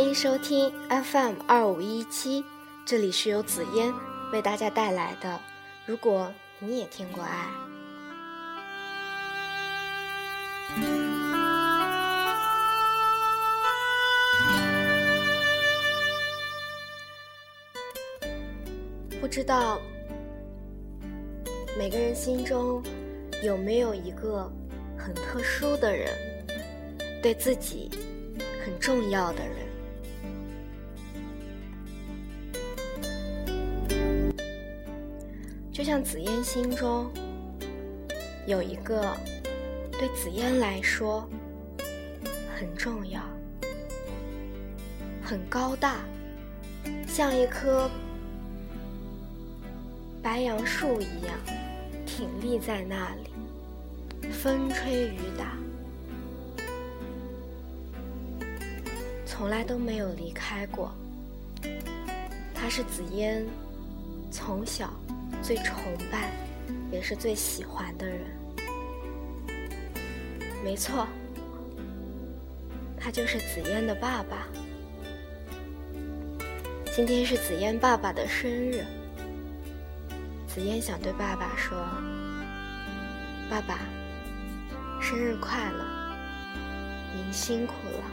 欢迎收听 FM 二五一七，这里是由紫嫣为大家带来的。如果你也听过爱，不知道每个人心中有没有一个很特殊的人，对自己很重要的人。就像紫嫣心中有一个对紫嫣来说很重要、很高大，像一棵白杨树一样挺立在那里，风吹雨打，从来都没有离开过。他是紫嫣从小。最崇拜，也是最喜欢的人，没错，他就是紫嫣的爸爸。今天是紫嫣爸爸的生日，紫嫣想对爸爸说：“爸爸，生日快乐，您辛苦了。”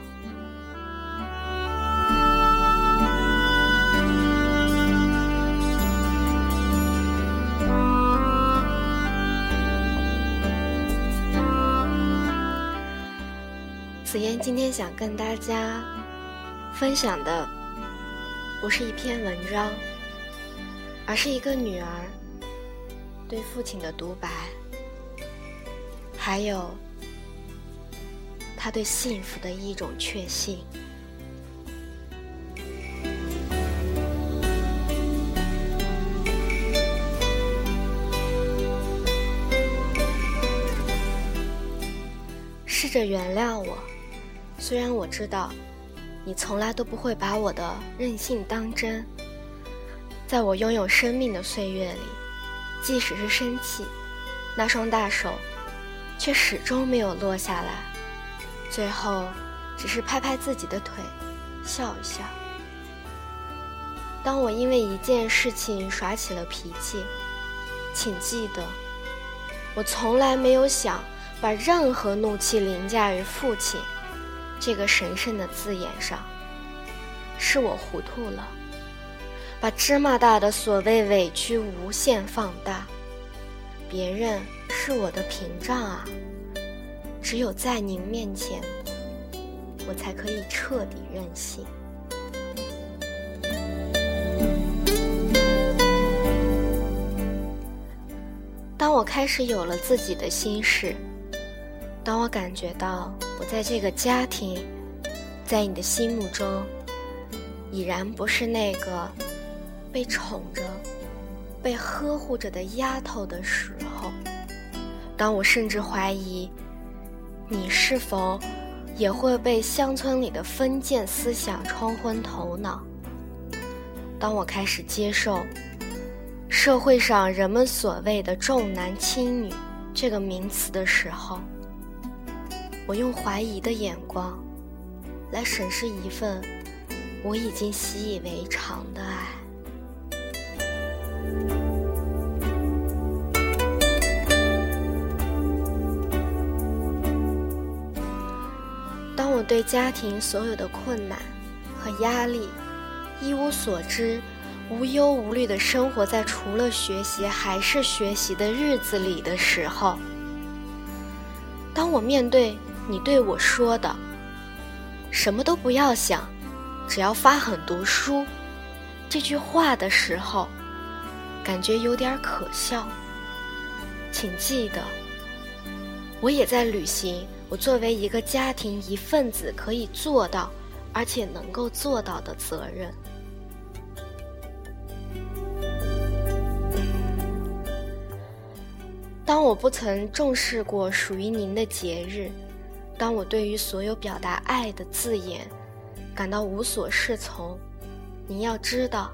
紫嫣今天想跟大家分享的，不是一篇文章，而是一个女儿对父亲的独白，还有她对幸福的一种确信。试着原谅我。虽然我知道，你从来都不会把我的任性当真，在我拥有生命的岁月里，即使是生气，那双大手却始终没有落下来，最后只是拍拍自己的腿，笑一笑。当我因为一件事情耍起了脾气，请记得，我从来没有想把任何怒气凌驾于父亲。这个神圣的字眼上，是我糊涂了，把芝麻大的所谓委屈无限放大。别人是我的屏障啊，只有在您面前，我才可以彻底任性。当我开始有了自己的心事。当我感觉到我在这个家庭，在你的心目中，已然不是那个被宠着、被呵护着的丫头的时候，当我甚至怀疑你是否也会被乡村里的封建思想冲昏头脑，当我开始接受社会上人们所谓的重男轻女这个名词的时候，我用怀疑的眼光来审视一份我已经习以为常的爱。当我对家庭所有的困难和压力一无所知、无忧无虑的生活在除了学习还是学习的日子里的时候，当我面对。你对我说的“什么都不要想，只要发狠读书”这句话的时候，感觉有点可笑。请记得，我也在履行我作为一个家庭一份子可以做到，而且能够做到的责任。当我不曾重视过属于您的节日。当我对于所有表达爱的字眼感到无所适从，您要知道，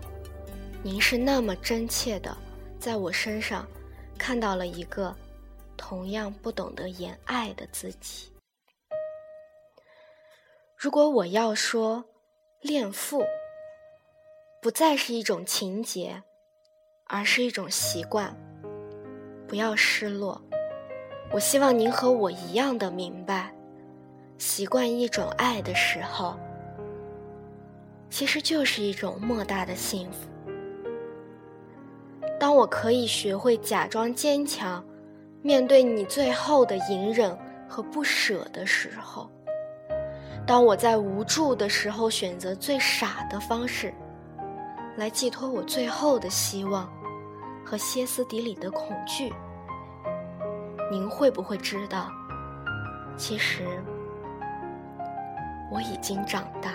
您是那么真切的在我身上看到了一个同样不懂得言爱的自己。如果我要说恋父不再是一种情节，而是一种习惯。不要失落，我希望您和我一样的明白，习惯一种爱的时候，其实就是一种莫大的幸福。当我可以学会假装坚强，面对你最后的隐忍和不舍的时候。当我在无助的时候，选择最傻的方式，来寄托我最后的希望和歇斯底里的恐惧，您会不会知道，其实我已经长大。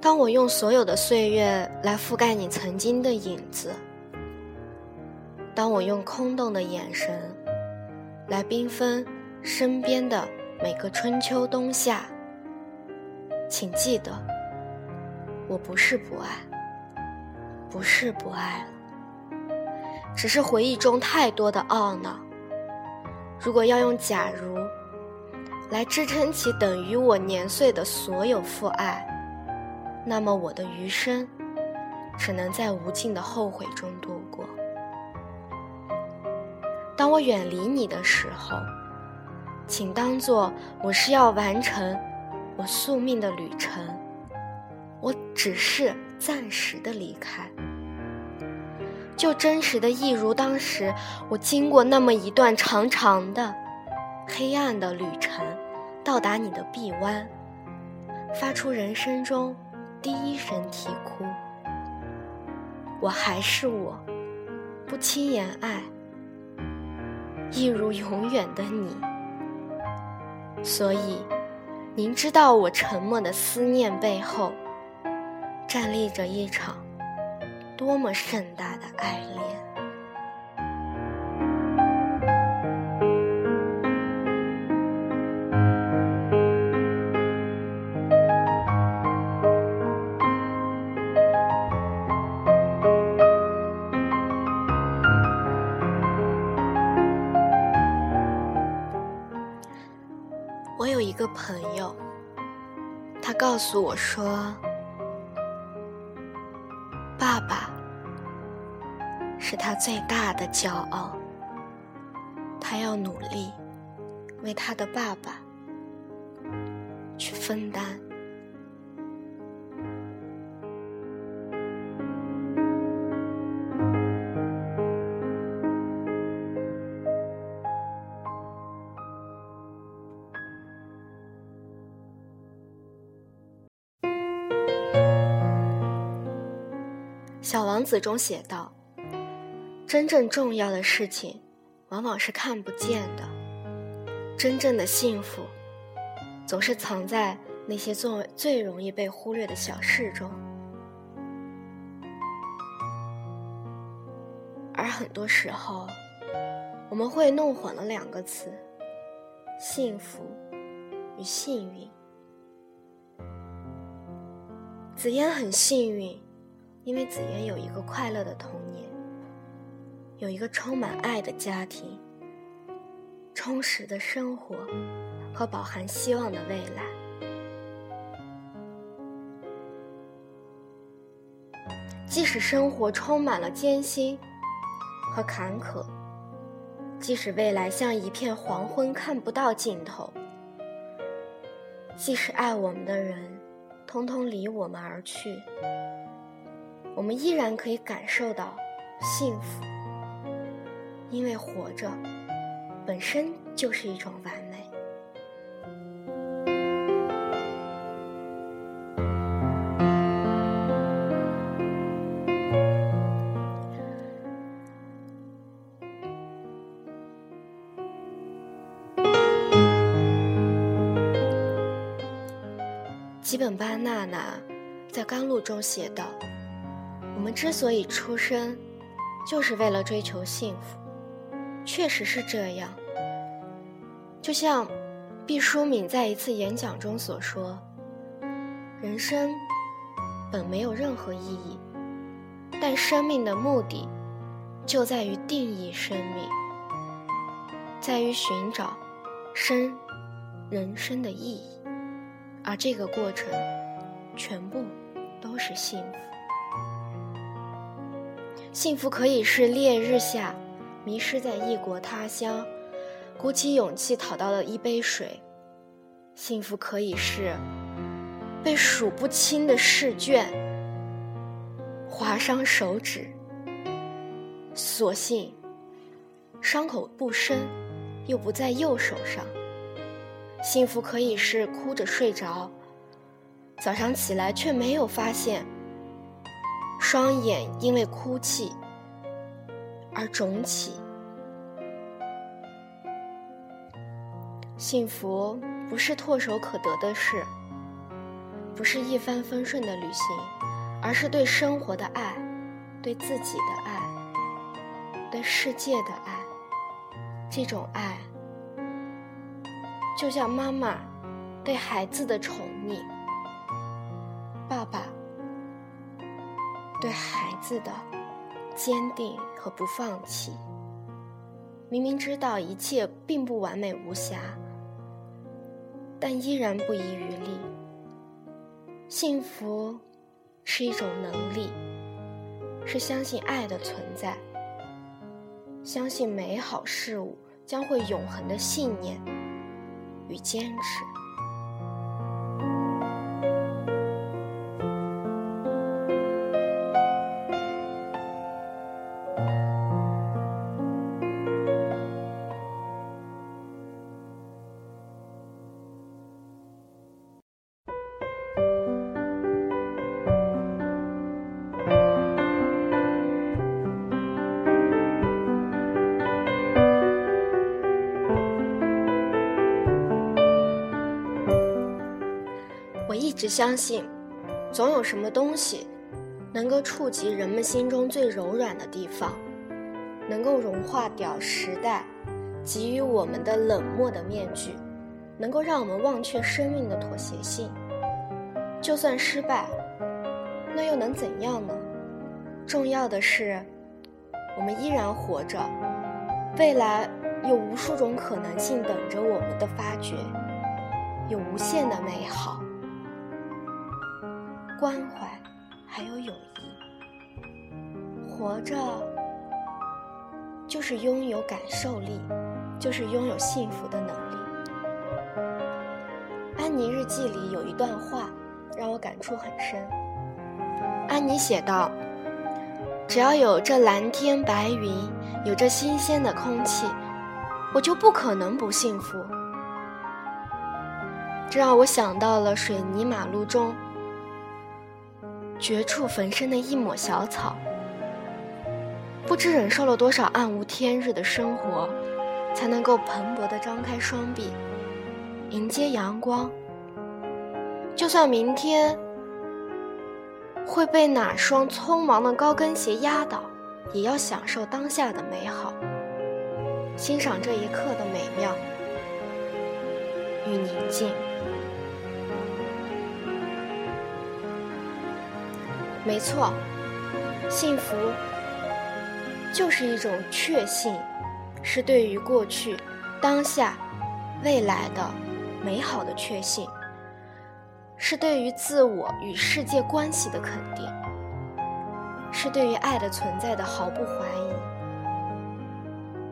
当我用所有的岁月来覆盖你曾经的影子，当我用空洞的眼神来缤纷身边的每个春秋冬夏，请记得，我不是不爱，不是不爱了，只是回忆中太多的懊恼。如果要用“假如”来支撑起等于我年岁的所有父爱。那么我的余生，只能在无尽的后悔中度过。当我远离你的时候，请当作我是要完成我宿命的旅程，我只是暂时的离开，就真实的一如当时我经过那么一段长长的、黑暗的旅程，到达你的臂弯，发出人生中。第一声啼哭，我还是我，不轻言爱，一如永远的你。所以，您知道我沉默的思念背后，站立着一场多么盛大的爱恋。我有一个朋友，他告诉我说：“最大的骄傲，他要努力为他的爸爸去分担。”小王子中写道：“真正重要的事情，往往是看不见的；真正的幸福，总是藏在那些最最容易被忽略的小事中。而很多时候，我们会弄混了两个词：幸福与幸运。紫嫣很幸运。”因为紫嫣有一个快乐的童年，有一个充满爱的家庭，充实的生活和饱含希望的未来。即使生活充满了艰辛和坎坷，即使未来像一片黄昏看不到尽头，即使爱我们的人通通离我们而去。我们依然可以感受到幸福，因为活着本身就是一种完美。吉本巴娜娜在《甘露》中写道。我们之所以出生，就是为了追求幸福，确实是这样。就像毕淑敏在一次演讲中所说：“人生本没有任何意义，但生命的目的就在于定义生命，在于寻找生人生的意义，而这个过程全部都是幸福。幸福可以是烈日下迷失在异国他乡，鼓起勇气讨到了一杯水；幸福可以是。被数不清的试卷划伤手指，所幸伤口不深，又不在右手上。幸福可以是哭着睡着，早上起来却没有发现双眼因为哭泣而肿起。幸福不是唾手可得的事。不是一帆风顺的旅行，而是对生活的爱，对自己的爱，对世界的爱。这种爱，就像妈妈对孩子的宠溺，爸爸对孩子的坚定和不放弃。明明知道一切并不完美无瑕，但依然不遗余力。幸福是一种能力，是相信爱的存在，相信美好事物将会永恒的信念与坚持。相信，总有什么东西能够触及人们心中最柔软的地方，能够融化掉时代给予我们的冷漠的面具，能够让我们忘却生命的妥协性。就算失败，那又能怎样呢？重要的是，我们依然活着，未来有无数种可能性等着我们的发掘，有无限的美好。关怀，还有友谊。活着，就是拥有感受力，就是拥有幸福的能力。安妮日记里有一段话，让我感触很深。安妮写道：“只要有这蓝天白云，有这新鲜的空气，我就不可能不幸福。”这让我想到了水泥马路中。绝处逢生的一抹小草，不知忍受了多少暗无天日的生活，才能够蓬勃地张开双臂，迎接阳光。就算明天会被哪双匆忙的高跟鞋压倒，也要享受当下的美好，欣赏这一刻的美妙与宁静。没错，幸福就是一种确信，是对于过去、当下、未来的美好的确信，是对于自我与世界关系的肯定，是对于爱的存在的毫不怀疑。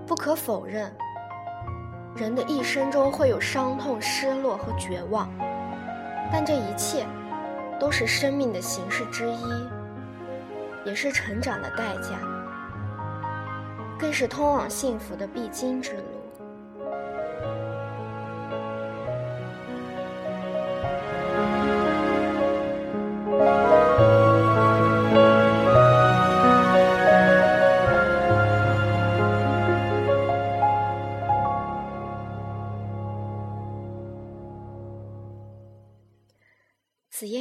不可否认，人的一生中会有伤痛、失落和绝望，但这一切。都是生命的形式之一，也是成长的代价，更是通往幸福的必经之路。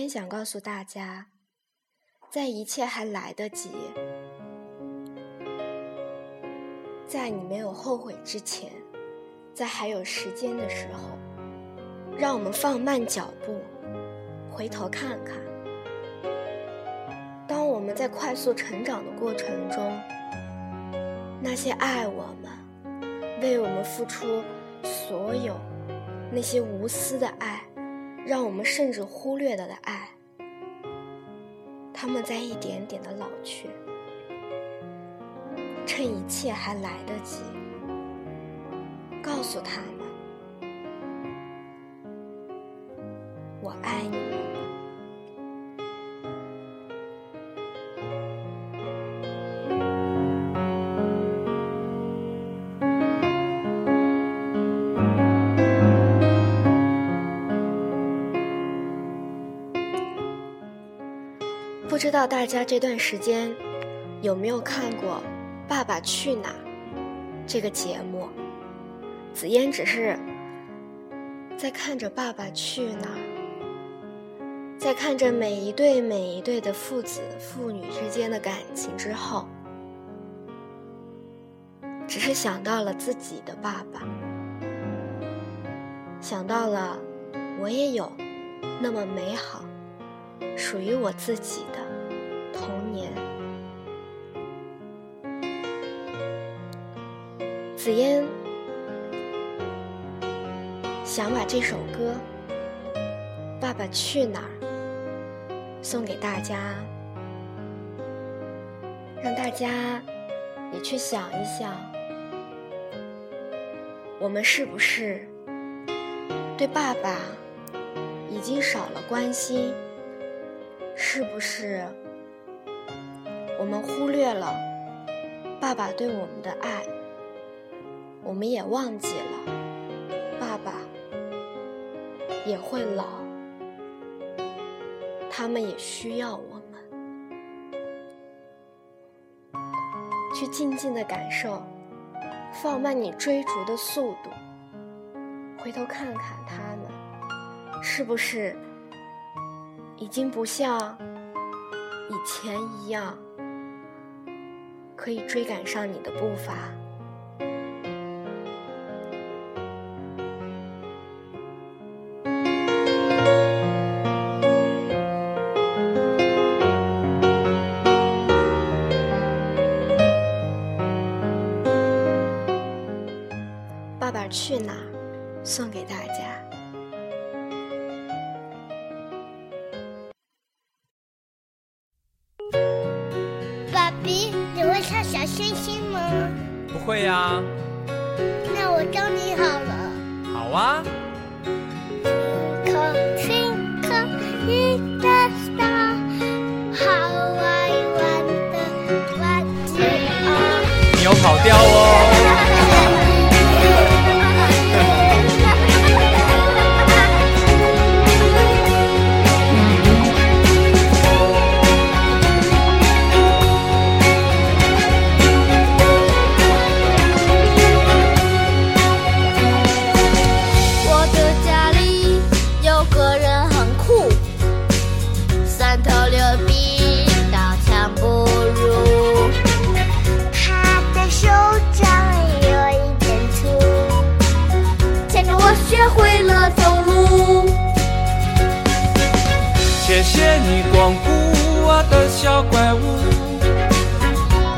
紫嫣想告诉大家，在一切还来得及，在你没有后悔之前，在还有时间的时候，让我们放慢脚步，回头看看，当我们在快速成长的过程中，那些爱我们、为我们付出所有、那些无私的爱，让我们甚至忽略了的爱，他们在一点点的老去。趁一切还来得及，告诉他们，我爱你不知道大家这段时间有没有看过？《爸爸去哪儿》这个节目，紫嫣只是在看着《爸爸去哪儿》，在看着每一对每一对的父子父女之间的感情之后，只是想到了自己的爸爸，想到了我也有那么美好属于我自己的童年。紫嫣想把这首歌《爸爸去哪儿》送给大家，让大家也去想一想，我们是不是对爸爸已经少了关心？是不是我们忽略了爸爸对我们的爱？我们也忘记了，爸爸也会老，他们也需要我们。去静静的感受，放慢你追逐的速度，回头看看他们，是不是已经不像以前一样，可以追赶上你的步伐。爸爸去哪儿？送给大家。会呀。那我教你好了。好啊。你有跑调哦。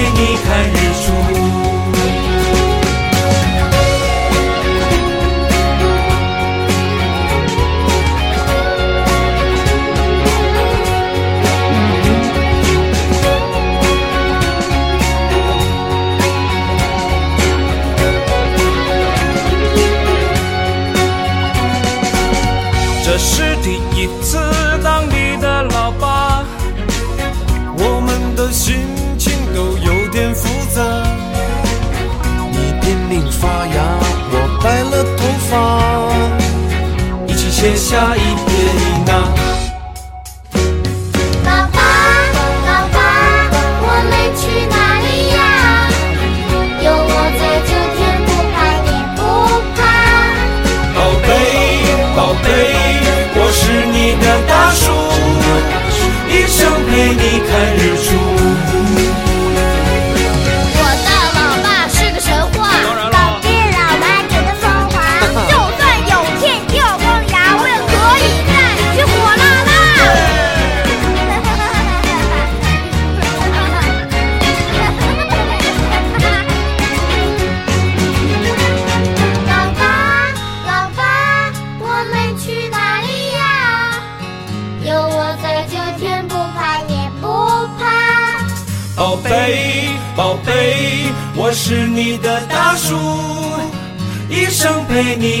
陪你看日出。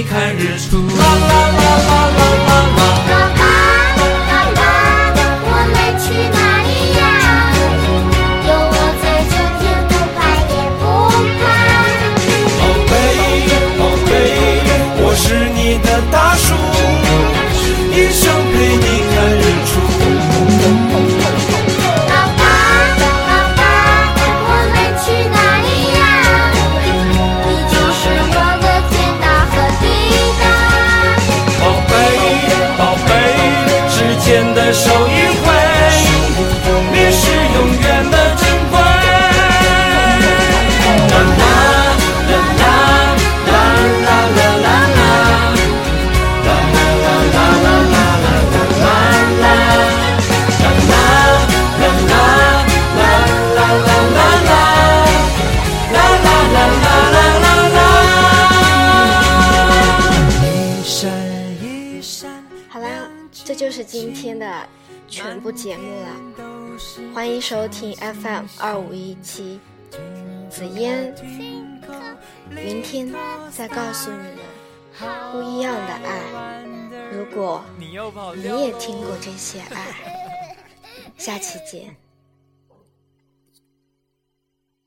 看日出。收听 FM 二五一七，紫嫣，明天再告诉你们不一样的爱。如果你也听过这些爱，下期见。